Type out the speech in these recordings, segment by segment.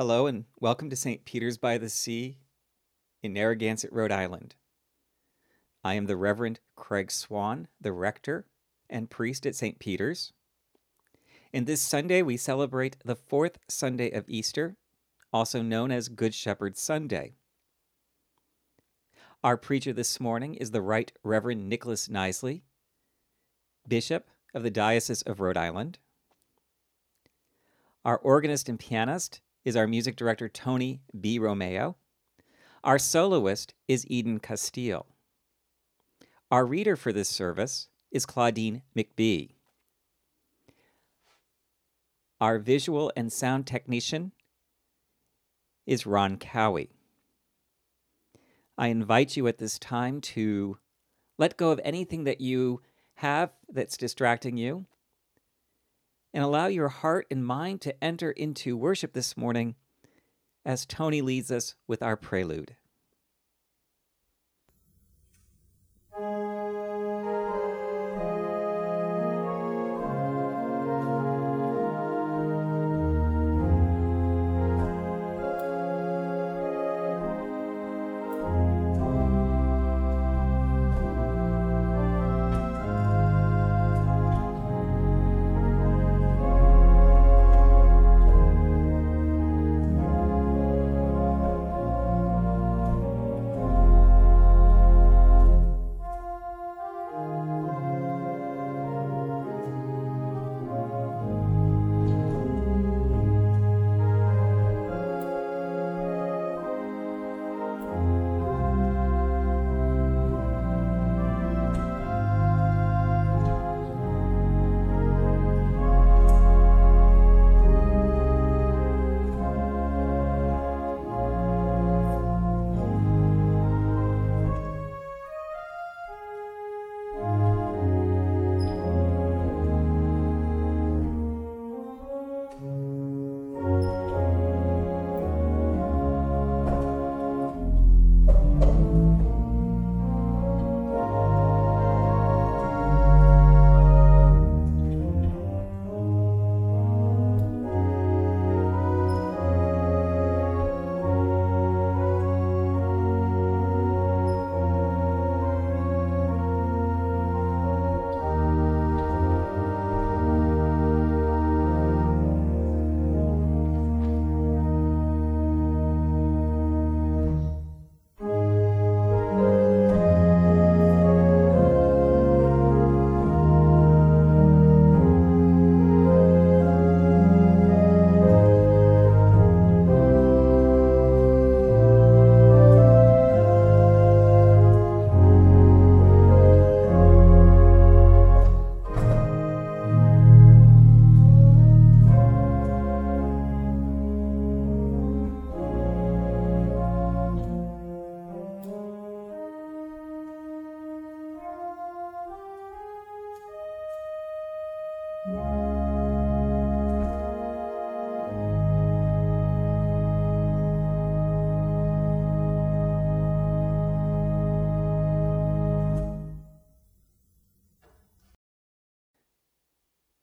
Hello and welcome to St. Peter's by the Sea in Narragansett, Rhode Island. I am the Reverend Craig Swan, the rector and priest at St. Peter's. And this Sunday, we celebrate the fourth Sunday of Easter, also known as Good Shepherd Sunday. Our preacher this morning is the Right Reverend Nicholas Knisely, Bishop of the Diocese of Rhode Island. Our organist and pianist is our music director, Tony B. Romeo. Our soloist is Eden Casteel. Our reader for this service is Claudine McBee. Our visual and sound technician is Ron Cowie. I invite you at this time to let go of anything that you have that's distracting you and allow your heart and mind to enter into worship this morning as Tony leads us with our prelude.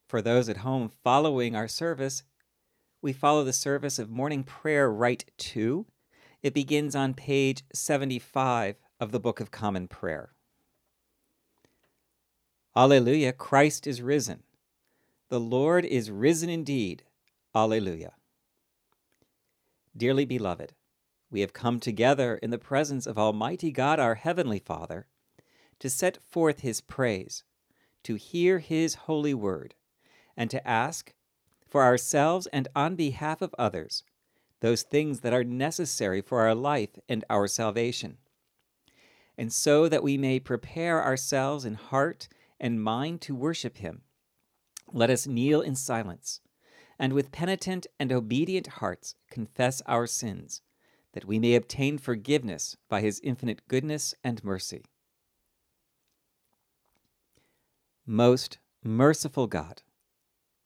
For those at home following our service, we follow the service of morning prayer Rite two. It begins on page 75 of the Book of Common Prayer. Alleluia, Christ is risen. The Lord is risen indeed. Alleluia. Dearly beloved, we have come together in the presence of Almighty God, our Heavenly Father, to set forth His praise, to hear His holy word and to ask for ourselves and on behalf of others those things that are necessary for our life and our salvation. And so that we may prepare ourselves in heart and mind to worship Him, let us kneel in silence and with penitent and obedient hearts confess our sins, that we may obtain forgiveness by His infinite goodness and mercy. Most merciful God,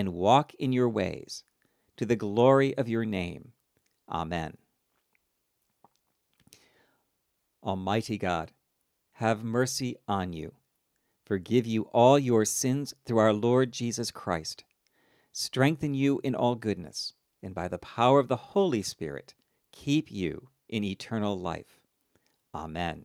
and walk in your ways, to the glory of your name. Amen. Almighty God, have mercy on you, forgive you all your sins through our Lord Jesus Christ, strengthen you in all goodness, and by the power of the Holy Spirit, keep you in eternal life. Amen.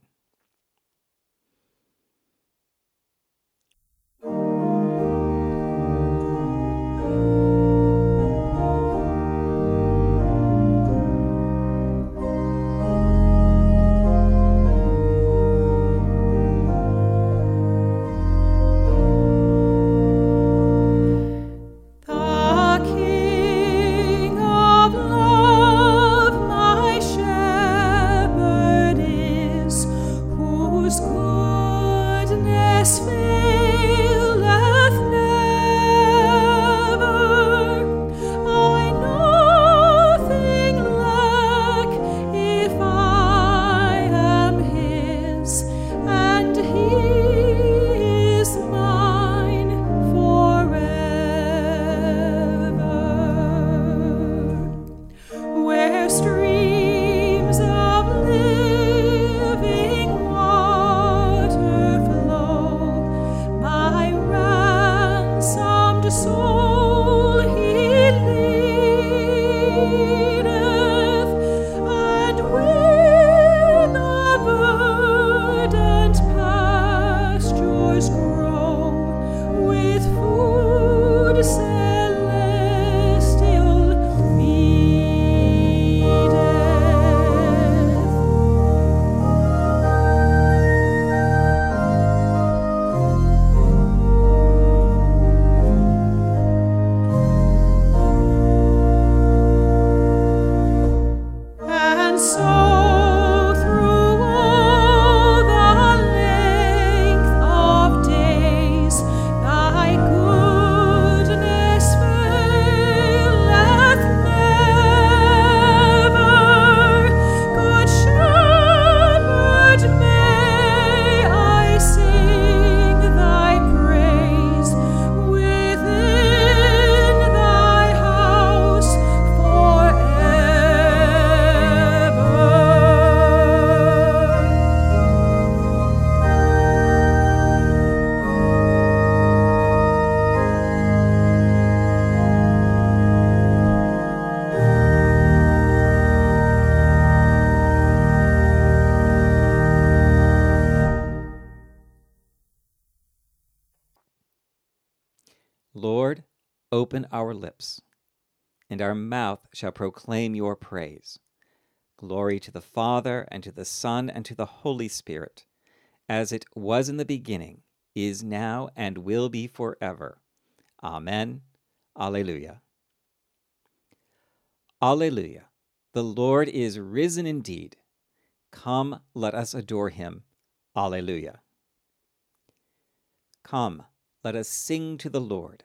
Lord, lips, and our mouth shall proclaim your praise. Glory to the Father, and to the Son, and to the Holy Spirit, as it was in the beginning, is now, and will be forever. Amen. Alleluia. Alleluia. The Lord is risen indeed. Come, let us adore him. Alleluia. Come, let us sing to the Lord.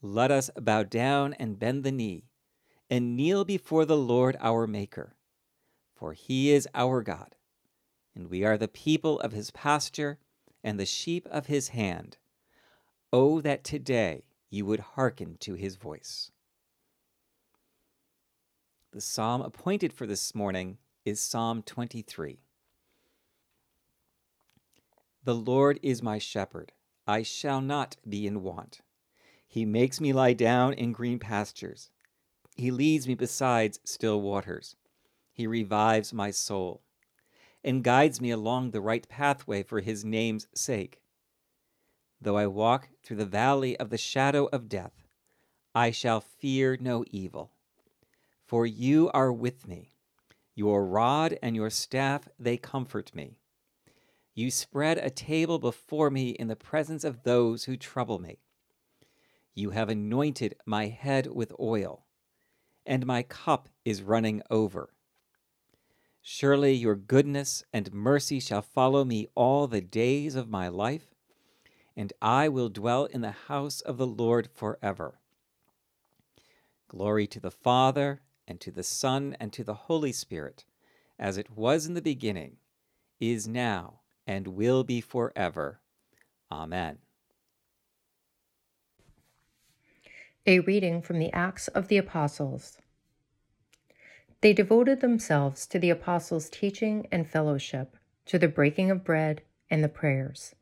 let us bow down and bend the knee, and kneel before the Lord our Maker. For he is our God, and we are the people of his pasture and the sheep of his hand. Oh, that today you would hearken to his voice. The psalm appointed for this morning is Psalm 23. The Lord is my shepherd, I shall not be in want. He makes me lie down in green pastures. He leads me beside still waters. He revives my soul and guides me along the right pathway for his name's sake. Though I walk through the valley of the shadow of death, I shall fear no evil. For you are with me. Your rod and your staff, they comfort me. You spread a table before me in the presence of those who trouble me. You have anointed my head with oil, and my cup is running over. Surely your goodness and mercy shall follow me all the days of my life, and I will dwell in the house of the Lord forever. Glory to the Father, and to the Son, and to the Holy Spirit, as it was in the beginning, is now, and will be forever. Amen. A reading from the Acts of the Apostles. They devoted themselves to the apostles' teaching and fellowship, to the breaking of bread and the prayers.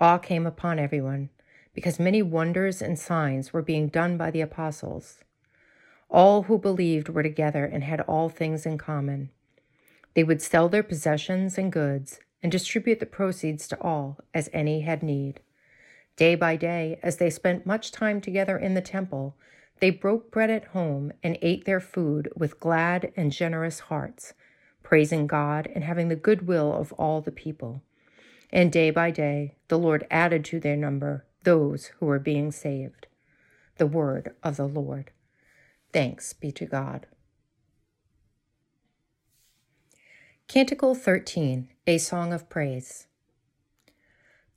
Awe came upon everyone, because many wonders and signs were being done by the apostles. All who believed were together and had all things in common. They would sell their possessions and goods and distribute the proceeds to all as any had need. Day by day, as they spent much time together in the temple, they broke bread at home and ate their food with glad and generous hearts, praising God and having the goodwill of all the people. And day by day, the Lord added to their number those who were being saved. The word of the Lord. Thanks be to God. Canticle 13, a song of praise.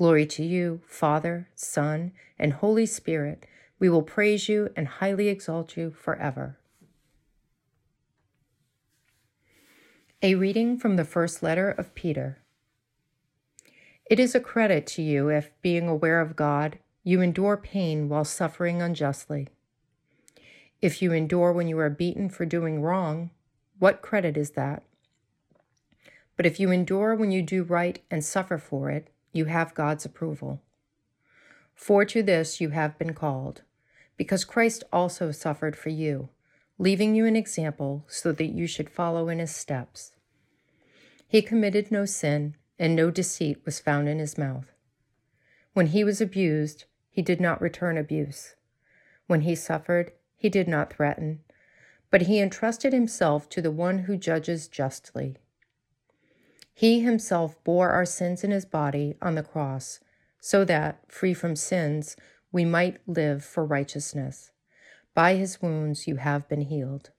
Glory to you, Father, Son, and Holy Spirit. We will praise you and highly exalt you forever. A reading from the first letter of Peter. It is a credit to you if, being aware of God, you endure pain while suffering unjustly. If you endure when you are beaten for doing wrong, what credit is that? But if you endure when you do right and suffer for it, you have God's approval. For to this you have been called, because Christ also suffered for you, leaving you an example so that you should follow in his steps. He committed no sin, and no deceit was found in his mouth. When he was abused, he did not return abuse. When he suffered, he did not threaten, but he entrusted himself to the one who judges justly. He himself bore our sins in his body on the cross, so that, free from sins, we might live for righteousness. By his wounds you have been healed.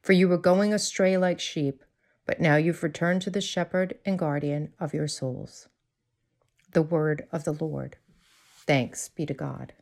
For you were going astray like sheep, but now you've returned to the shepherd and guardian of your souls. The word of the Lord. Thanks be to God.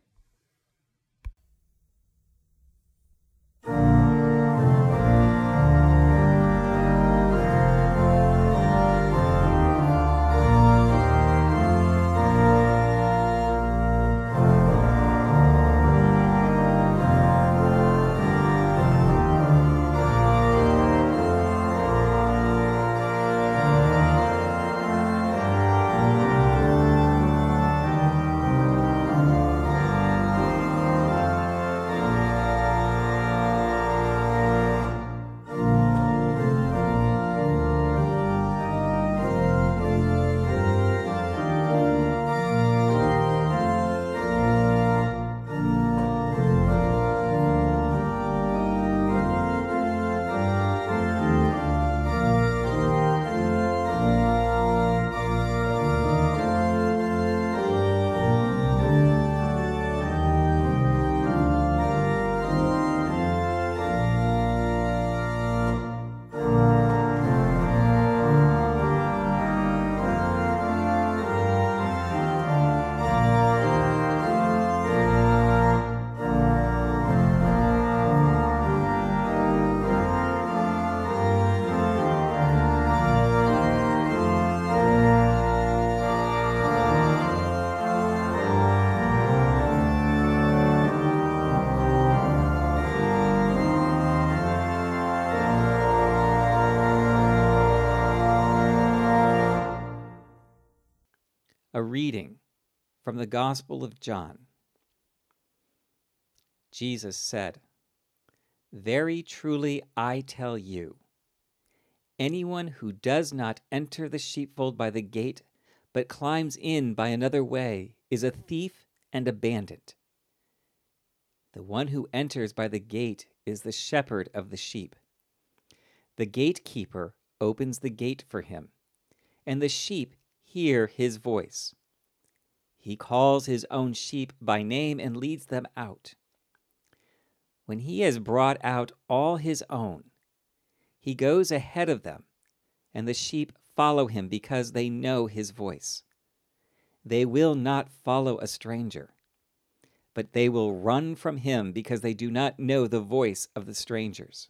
Reading from the Gospel of John. Jesus said, Very truly I tell you, anyone who does not enter the sheepfold by the gate, but climbs in by another way, is a thief and a bandit. The one who enters by the gate is the shepherd of the sheep. The gatekeeper opens the gate for him, and the sheep hear his voice. He calls his own sheep by name and leads them out. When he has brought out all his own, he goes ahead of them, and the sheep follow him because they know his voice. They will not follow a stranger, but they will run from him because they do not know the voice of the strangers.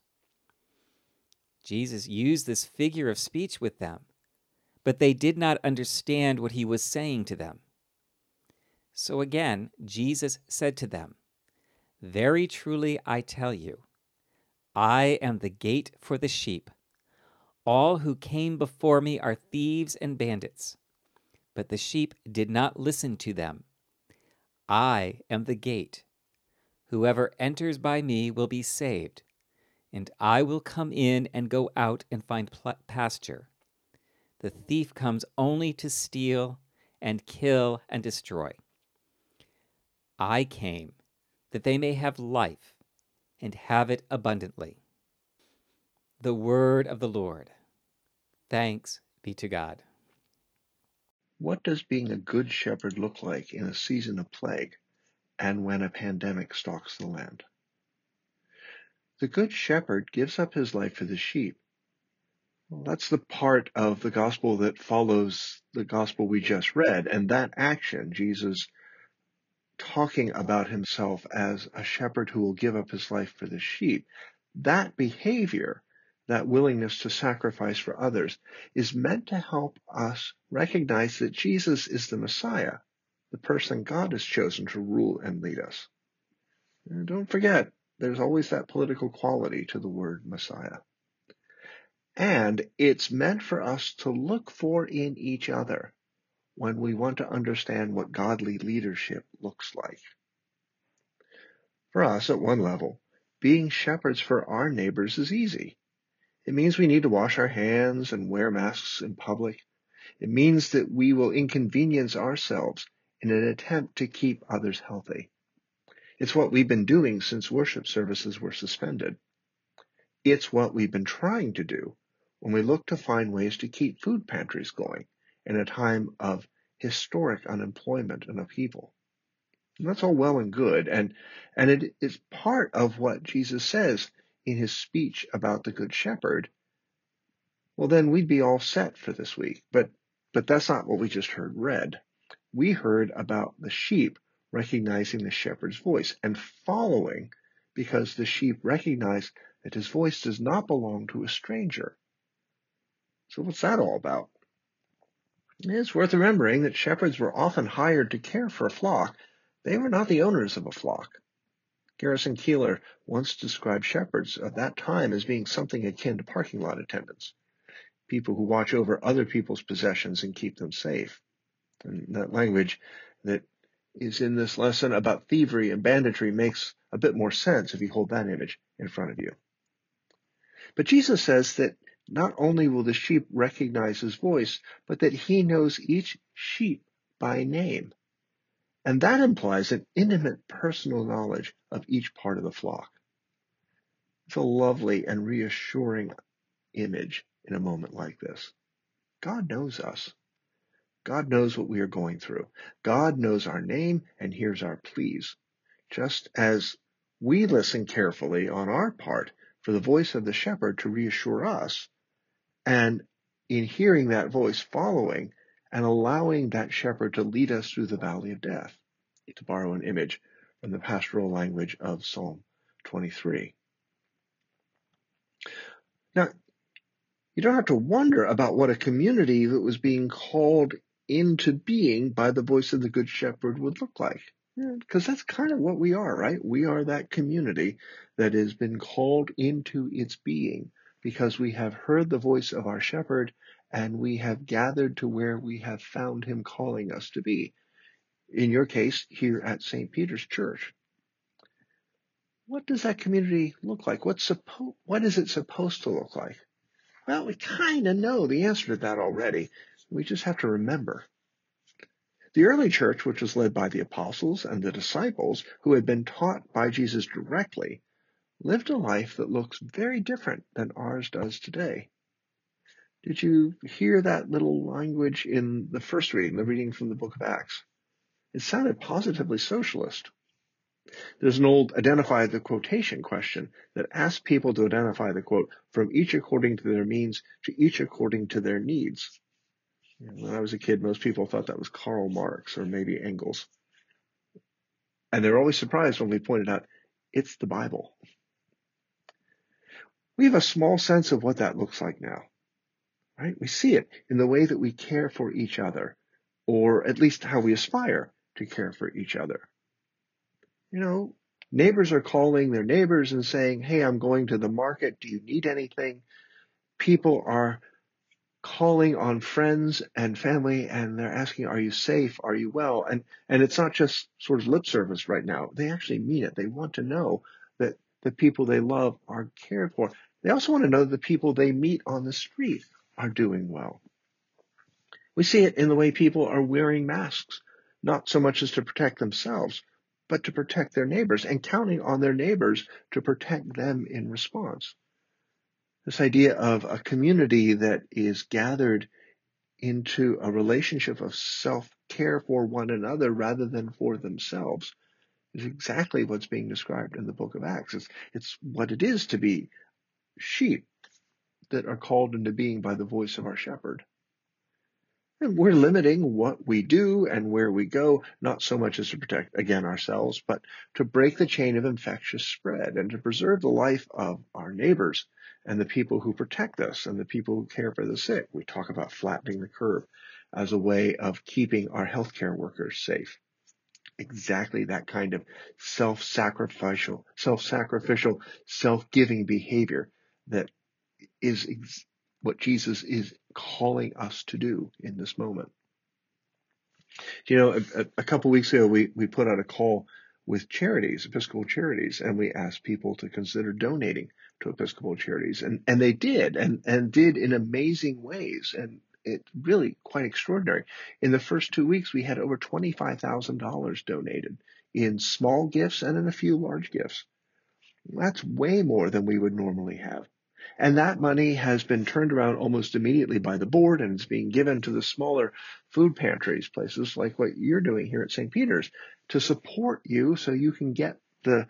Jesus used this figure of speech with them, but they did not understand what he was saying to them. So again, Jesus said to them, Very truly I tell you, I am the gate for the sheep. All who came before me are thieves and bandits, but the sheep did not listen to them. I am the gate. Whoever enters by me will be saved and I will come in and go out and find pl- pasture. The thief comes only to steal and kill and destroy. I came that they may have life and have it abundantly. The word of the Lord. Thanks be to God. What does being a good shepherd look like in a season of plague and when a pandemic stalks the land? The Good Shepherd gives up his life for the sheep. Well, that's the part of the gospel that follows the gospel we just read. And that action, Jesus talking about himself as a shepherd who will give up his life for the sheep, that behavior, that willingness to sacrifice for others, is meant to help us recognize that Jesus is the Messiah, the person God has chosen to rule and lead us. And don't forget, there's always that political quality to the word Messiah. And it's meant for us to look for in each other when we want to understand what godly leadership looks like. For us, at one level, being shepherds for our neighbors is easy. It means we need to wash our hands and wear masks in public. It means that we will inconvenience ourselves in an attempt to keep others healthy. It's what we've been doing since worship services were suspended. It's what we've been trying to do when we look to find ways to keep food pantries going in a time of historic unemployment and upheaval. And that's all well and good, and, and it is part of what Jesus says in his speech about the Good Shepherd. Well, then we'd be all set for this week, but, but that's not what we just heard read. We heard about the sheep recognizing the shepherd's voice and following because the sheep recognize that his voice does not belong to a stranger. So what's that all about? It's worth remembering that shepherds were often hired to care for a flock. They were not the owners of a flock. Garrison Keillor once described shepherds of that time as being something akin to parking lot attendants, people who watch over other people's possessions and keep them safe. And that language that is in this lesson about thievery and banditry makes a bit more sense if you hold that image in front of you. But Jesus says that not only will the sheep recognize his voice, but that he knows each sheep by name. And that implies an intimate personal knowledge of each part of the flock. It's a lovely and reassuring image in a moment like this. God knows us. God knows what we are going through. God knows our name and hears our pleas. Just as we listen carefully on our part for the voice of the shepherd to reassure us, and in hearing that voice following and allowing that shepherd to lead us through the valley of death, to borrow an image from the pastoral language of Psalm 23. Now, you don't have to wonder about what a community that was being called into being by the voice of the Good Shepherd would look like. Because that's kind of what we are, right? We are that community that has been called into its being because we have heard the voice of our shepherd and we have gathered to where we have found him calling us to be. In your case, here at St. Peter's Church. What does that community look like? What's suppo- what is it supposed to look like? Well, we kind of know the answer to that already. We just have to remember. The early church, which was led by the apostles and the disciples who had been taught by Jesus directly, lived a life that looks very different than ours does today. Did you hear that little language in the first reading, the reading from the book of Acts? It sounded positively socialist. There's an old identify the quotation question that asks people to identify the quote from each according to their means to each according to their needs. When I was a kid, most people thought that was Karl Marx or maybe Engels. And they're always surprised when we pointed out it's the Bible. We have a small sense of what that looks like now, right? We see it in the way that we care for each other, or at least how we aspire to care for each other. You know, neighbors are calling their neighbors and saying, Hey, I'm going to the market. Do you need anything? People are calling on friends and family and they're asking, are you safe? Are you well? And, and it's not just sort of lip service right now. They actually mean it. They want to know that the people they love are cared for. They also want to know that the people they meet on the street are doing well. We see it in the way people are wearing masks, not so much as to protect themselves, but to protect their neighbors and counting on their neighbors to protect them in response. This idea of a community that is gathered into a relationship of self care for one another rather than for themselves is exactly what's being described in the book of Acts. It's, it's what it is to be sheep that are called into being by the voice of our shepherd. And we're limiting what we do and where we go, not so much as to protect, again, ourselves, but to break the chain of infectious spread and to preserve the life of our neighbors and the people who protect us and the people who care for the sick. We talk about flattening the curve as a way of keeping our healthcare workers safe. Exactly that kind of self-sacrificial, self-sacrificial, self-giving behavior that is ex- what Jesus is calling us to do in this moment. You know, a, a couple weeks ago, we, we put out a call with charities, Episcopal charities, and we asked people to consider donating to Episcopal charities. And, and they did, and, and did in amazing ways. And it's really quite extraordinary. In the first two weeks, we had over $25,000 donated in small gifts and in a few large gifts. That's way more than we would normally have. And that money has been turned around almost immediately by the board and is being given to the smaller food pantries, places like what you're doing here at St. Peter's to support you so you can get the,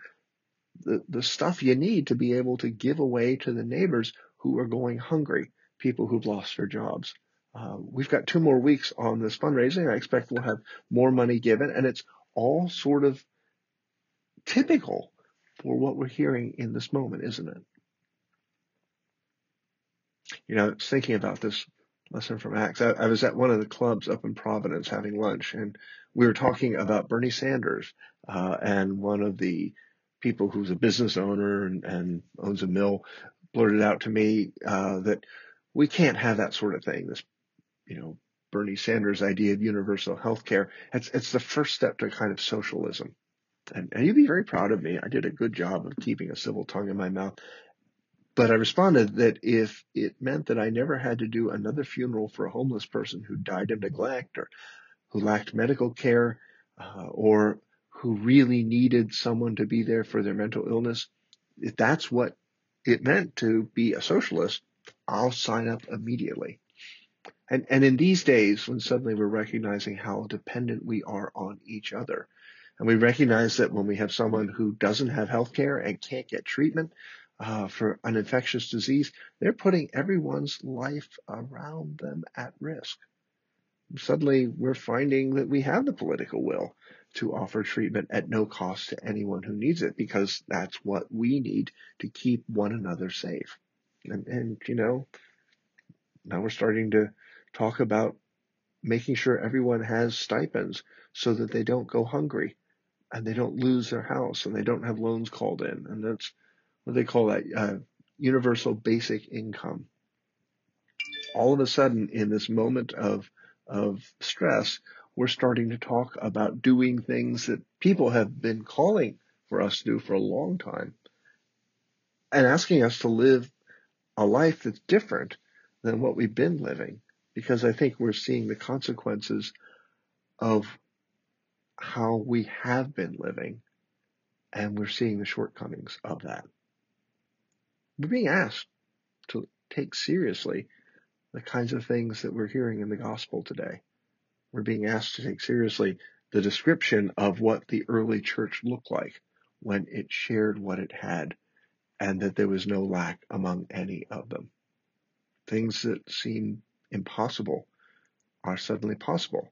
the, the stuff you need to be able to give away to the neighbors who are going hungry, people who've lost their jobs. Uh, we've got two more weeks on this fundraising. I expect we'll have more money given and it's all sort of typical for what we're hearing in this moment, isn't it? You know, thinking about this lesson from Acts. I, I, was at one of the clubs up in Providence having lunch, and we were talking about Bernie Sanders, uh, and one of the people who's a business owner and, and owns a mill blurted out to me uh, that we can't have that sort of thing. This, you know, Bernie Sanders idea of universal health care. It's, it's the first step to kind of socialism. And, and you'd be very proud of me. I did a good job of keeping a civil tongue in my mouth. But I responded that if it meant that I never had to do another funeral for a homeless person who died of neglect or who lacked medical care uh, or who really needed someone to be there for their mental illness, if that's what it meant to be a socialist, I'll sign up immediately. And, and in these days, when suddenly we're recognizing how dependent we are on each other, and we recognize that when we have someone who doesn't have health care and can't get treatment, uh, for an infectious disease, they're putting everyone's life around them at risk. Suddenly, we're finding that we have the political will to offer treatment at no cost to anyone who needs it because that's what we need to keep one another safe. And, and you know, now we're starting to talk about making sure everyone has stipends so that they don't go hungry and they don't lose their house and they don't have loans called in. And that's what they call that uh, universal basic income. all of a sudden in this moment of, of stress, we're starting to talk about doing things that people have been calling for us to do for a long time and asking us to live a life that's different than what we've been living because I think we're seeing the consequences of how we have been living and we're seeing the shortcomings of that. We're being asked to take seriously the kinds of things that we're hearing in the gospel today. We're being asked to take seriously the description of what the early church looked like when it shared what it had and that there was no lack among any of them. Things that seemed impossible are suddenly possible.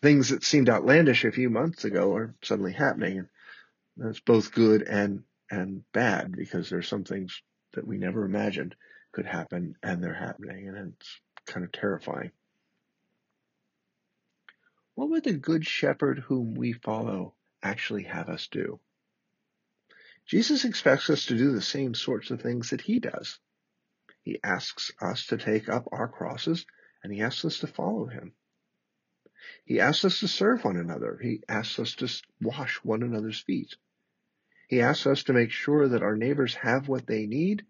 Things that seemed outlandish a few months ago are suddenly happening. And that's both good and, and bad because there's some things that we never imagined could happen and they're happening and it's kind of terrifying. What would the good shepherd whom we follow actually have us do? Jesus expects us to do the same sorts of things that he does. He asks us to take up our crosses and he asks us to follow him. He asks us to serve one another. He asks us to wash one another's feet. He asks us to make sure that our neighbors have what they need,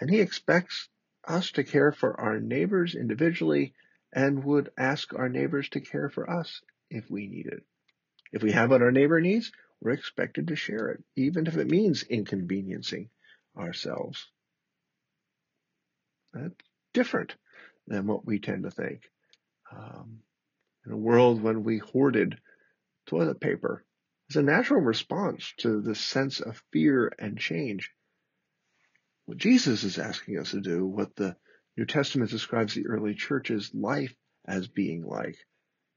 and he expects us to care for our neighbors individually and would ask our neighbors to care for us if we need it. If we have what our neighbor needs, we're expected to share it, even if it means inconveniencing ourselves. That's different than what we tend to think. Um, in a world when we hoarded toilet paper as a natural response to the sense of fear and change. What Jesus is asking us to do, what the New Testament describes the early church's life as being like,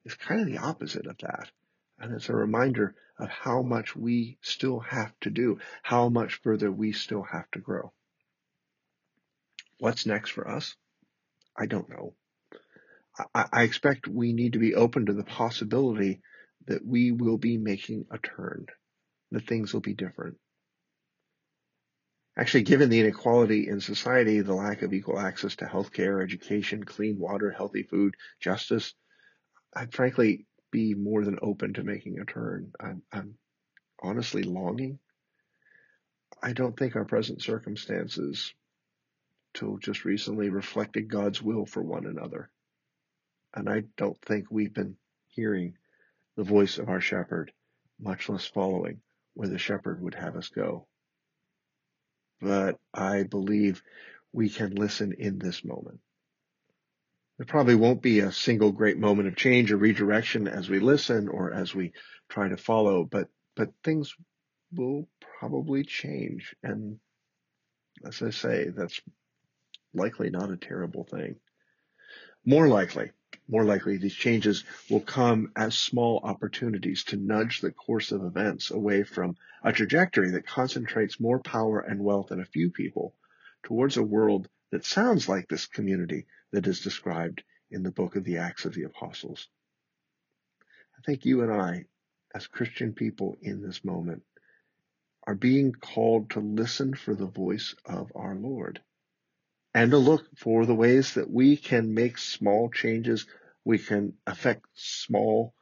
is kind of the opposite of that. And it's a reminder of how much we still have to do, how much further we still have to grow. What's next for us? I don't know. I, I expect we need to be open to the possibility that we will be making a turn, that things will be different. Actually, given the inequality in society, the lack of equal access to healthcare, education, clean water, healthy food, justice, I'd frankly be more than open to making a turn. I'm, I'm honestly longing. I don't think our present circumstances, till just recently, reflected God's will for one another. And I don't think we've been hearing the voice of our shepherd, much less following where the shepherd would have us go. But I believe we can listen in this moment. There probably won't be a single great moment of change or redirection as we listen or as we try to follow, but, but things will probably change. And as I say, that's likely not a terrible thing. More likely, more likely these changes will come as small opportunities to nudge the course of events away from a trajectory that concentrates more power and wealth in a few people towards a world that sounds like this community that is described in the book of the Acts of the Apostles. I think you and I, as Christian people in this moment, are being called to listen for the voice of our Lord and to look for the ways that we can make small changes, we can affect small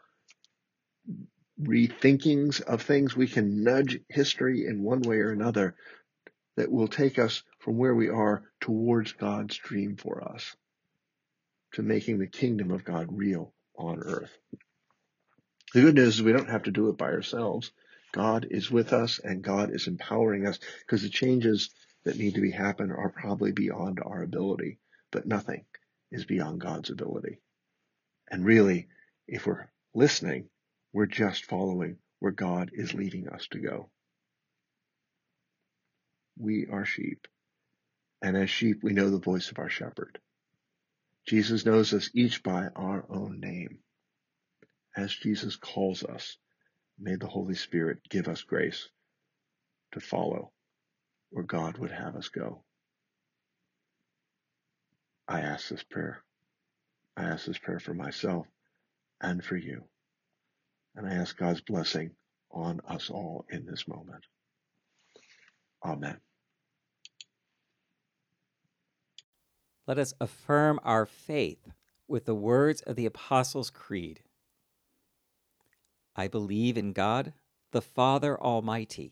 rethinkings of things, we can nudge history in one way or another that will take us from where we are towards God's dream for us to making the kingdom of God real on earth. The good news is we don't have to do it by ourselves. God is with us and God is empowering us because the changes that need to be happen are probably beyond our ability, but nothing is beyond God's ability. And really, if we're listening, we're just following where God is leading us to go. We are sheep, and as sheep, we know the voice of our shepherd. Jesus knows us each by our own name. As Jesus calls us, may the Holy Spirit give us grace to follow where God would have us go. I ask this prayer. I ask this prayer for myself and for you. And I ask God's blessing on us all in this moment. Amen. let us affirm our faith with the words of the Apostles' Creed. I believe in God, the Father Almighty,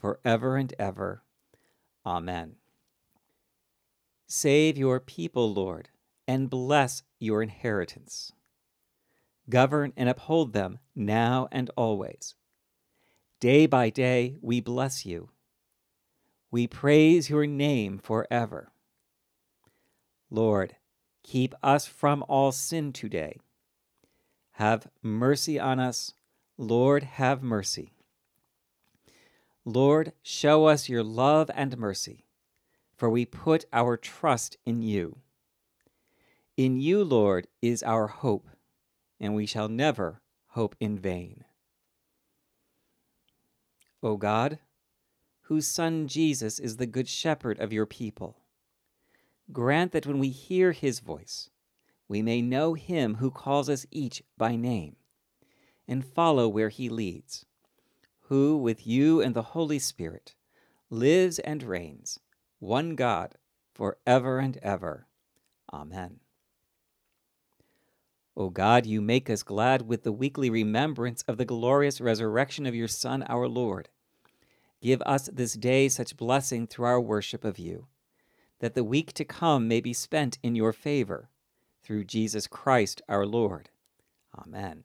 forever and ever. Amen. Save your people, Lord, and bless your inheritance. Govern and uphold them now and always. Day by day we bless you. We praise your name forever. Lord, keep us from all sin today. Have mercy on us. Lord, have mercy. Lord, show us your love and mercy, for we put our trust in you. In you, Lord, is our hope, and we shall never hope in vain. O God, whose Son Jesus is the Good Shepherd of your people, grant that when we hear his voice, we may know him who calls us each by name, and follow where he leads who, with you and the Holy Spirit, lives and reigns, one God, for ever and ever. Amen. O God, you make us glad with the weekly remembrance of the glorious resurrection of your Son, our Lord. Give us this day such blessing through our worship of you, that the week to come may be spent in your favor, through Jesus Christ our Lord. Amen.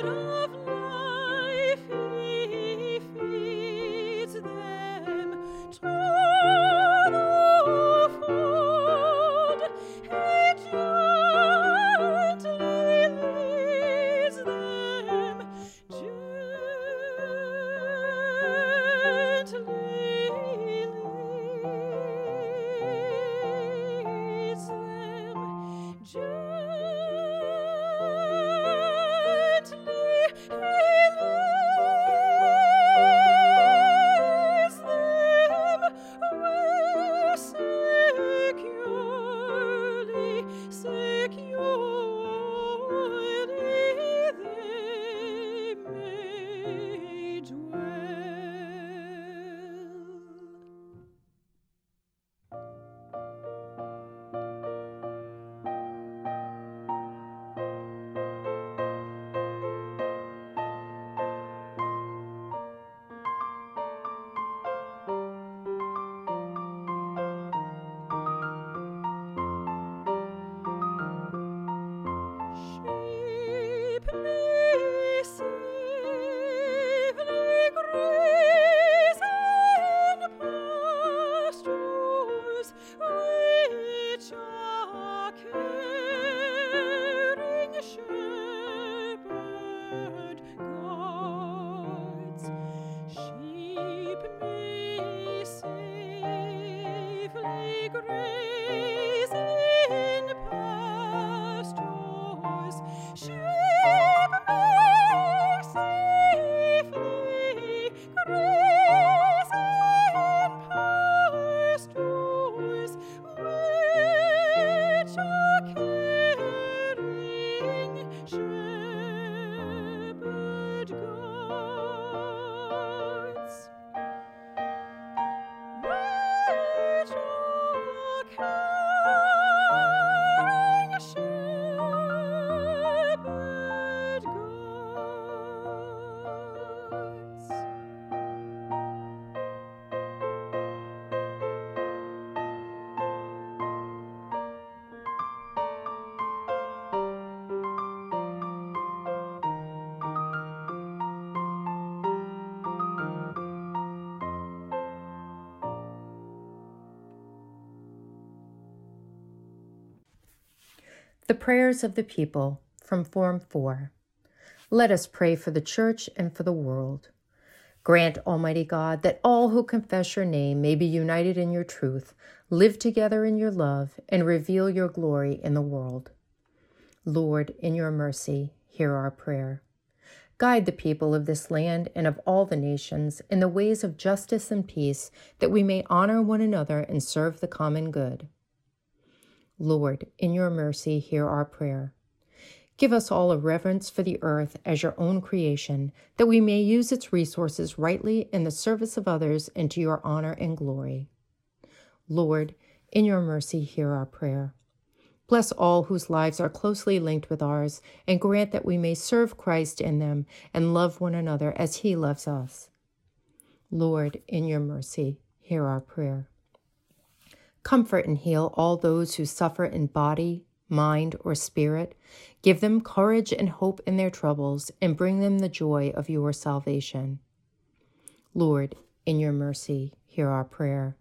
The prayers of the people from Form 4. Let us pray for the church and for the world. Grant, Almighty God, that all who confess your name may be united in your truth, live together in your love, and reveal your glory in the world. Lord, in your mercy, hear our prayer. Guide the people of this land and of all the nations in the ways of justice and peace, that we may honor one another and serve the common good. Lord, in your mercy, hear our prayer. Give us all a reverence for the earth as your own creation, that we may use its resources rightly in the service of others and to your honor and glory. Lord, in your mercy, hear our prayer. Bless all whose lives are closely linked with ours, and grant that we may serve Christ in them and love one another as he loves us. Lord, in your mercy, hear our prayer. Comfort and heal all those who suffer in body, mind, or spirit. Give them courage and hope in their troubles, and bring them the joy of your salvation. Lord, in your mercy, hear our prayer.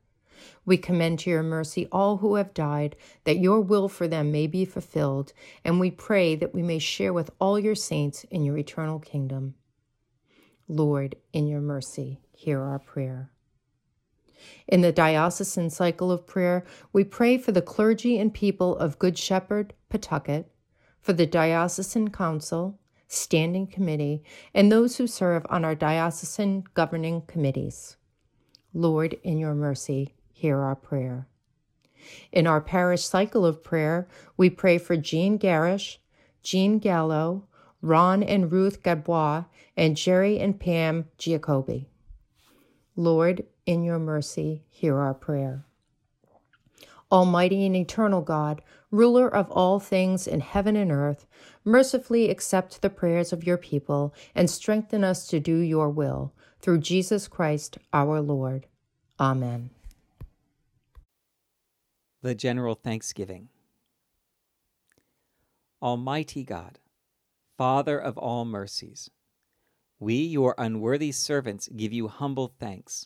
We commend to your mercy all who have died, that your will for them may be fulfilled, and we pray that we may share with all your saints in your eternal kingdom. Lord, in your mercy, hear our prayer. In the diocesan cycle of prayer, we pray for the clergy and people of Good Shepherd, Pawtucket, for the diocesan council, standing committee, and those who serve on our diocesan governing committees. Lord, in your mercy, hear our prayer. In our parish cycle of prayer, we pray for Jean Garish, Jean Gallo, Ron and Ruth Gadbois, and Jerry and Pam Giacobbe. Lord, in your mercy, hear our prayer. Almighty and eternal God, ruler of all things in heaven and earth, mercifully accept the prayers of your people and strengthen us to do your will. Through Jesus Christ our Lord. Amen. The General Thanksgiving. Almighty God, Father of all mercies, we, your unworthy servants, give you humble thanks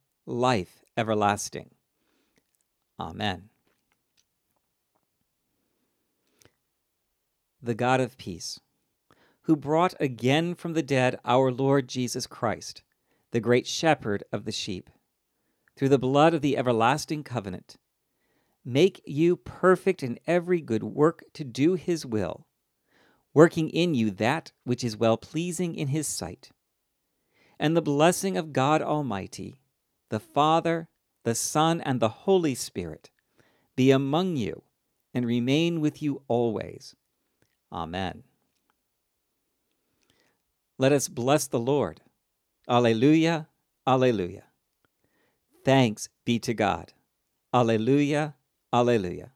life everlasting. Amen. The God of peace, who brought again from the dead our Lord Jesus Christ, the great shepherd of the sheep, through the blood of the everlasting covenant, make you perfect in every good work to do his will, working in you that which is well pleasing in his sight. And the blessing of God Almighty, the Father, the Son, and the Holy Spirit be among you and remain with you always. Amen. Let us bless the Lord. Alleluia, Alleluia. Thanks be to God. Alleluia, Alleluia.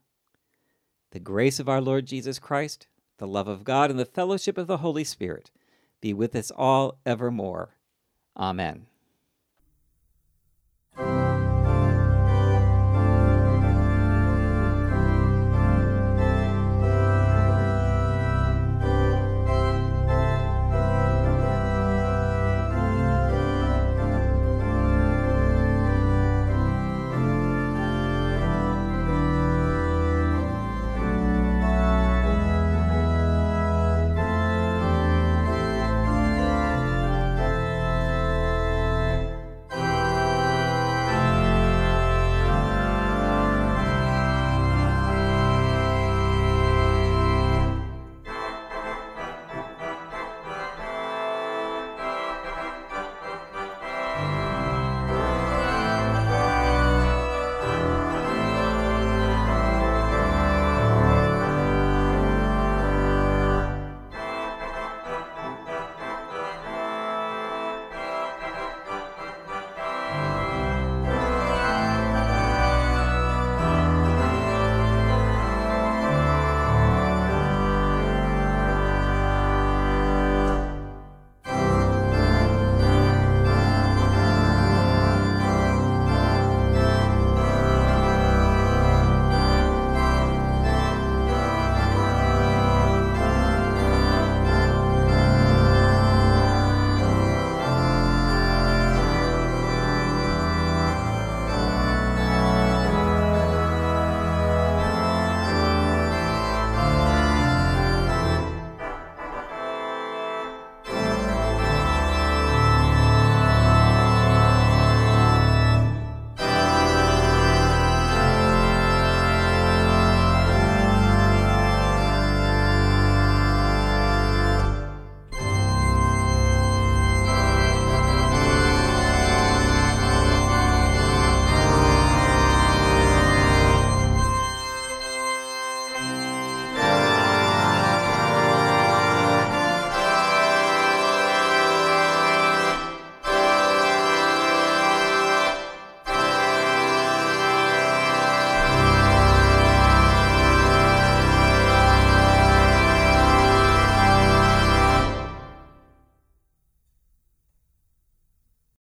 The grace of our Lord Jesus Christ, the love of God, and the fellowship of the Holy Spirit be with us all evermore. Amen.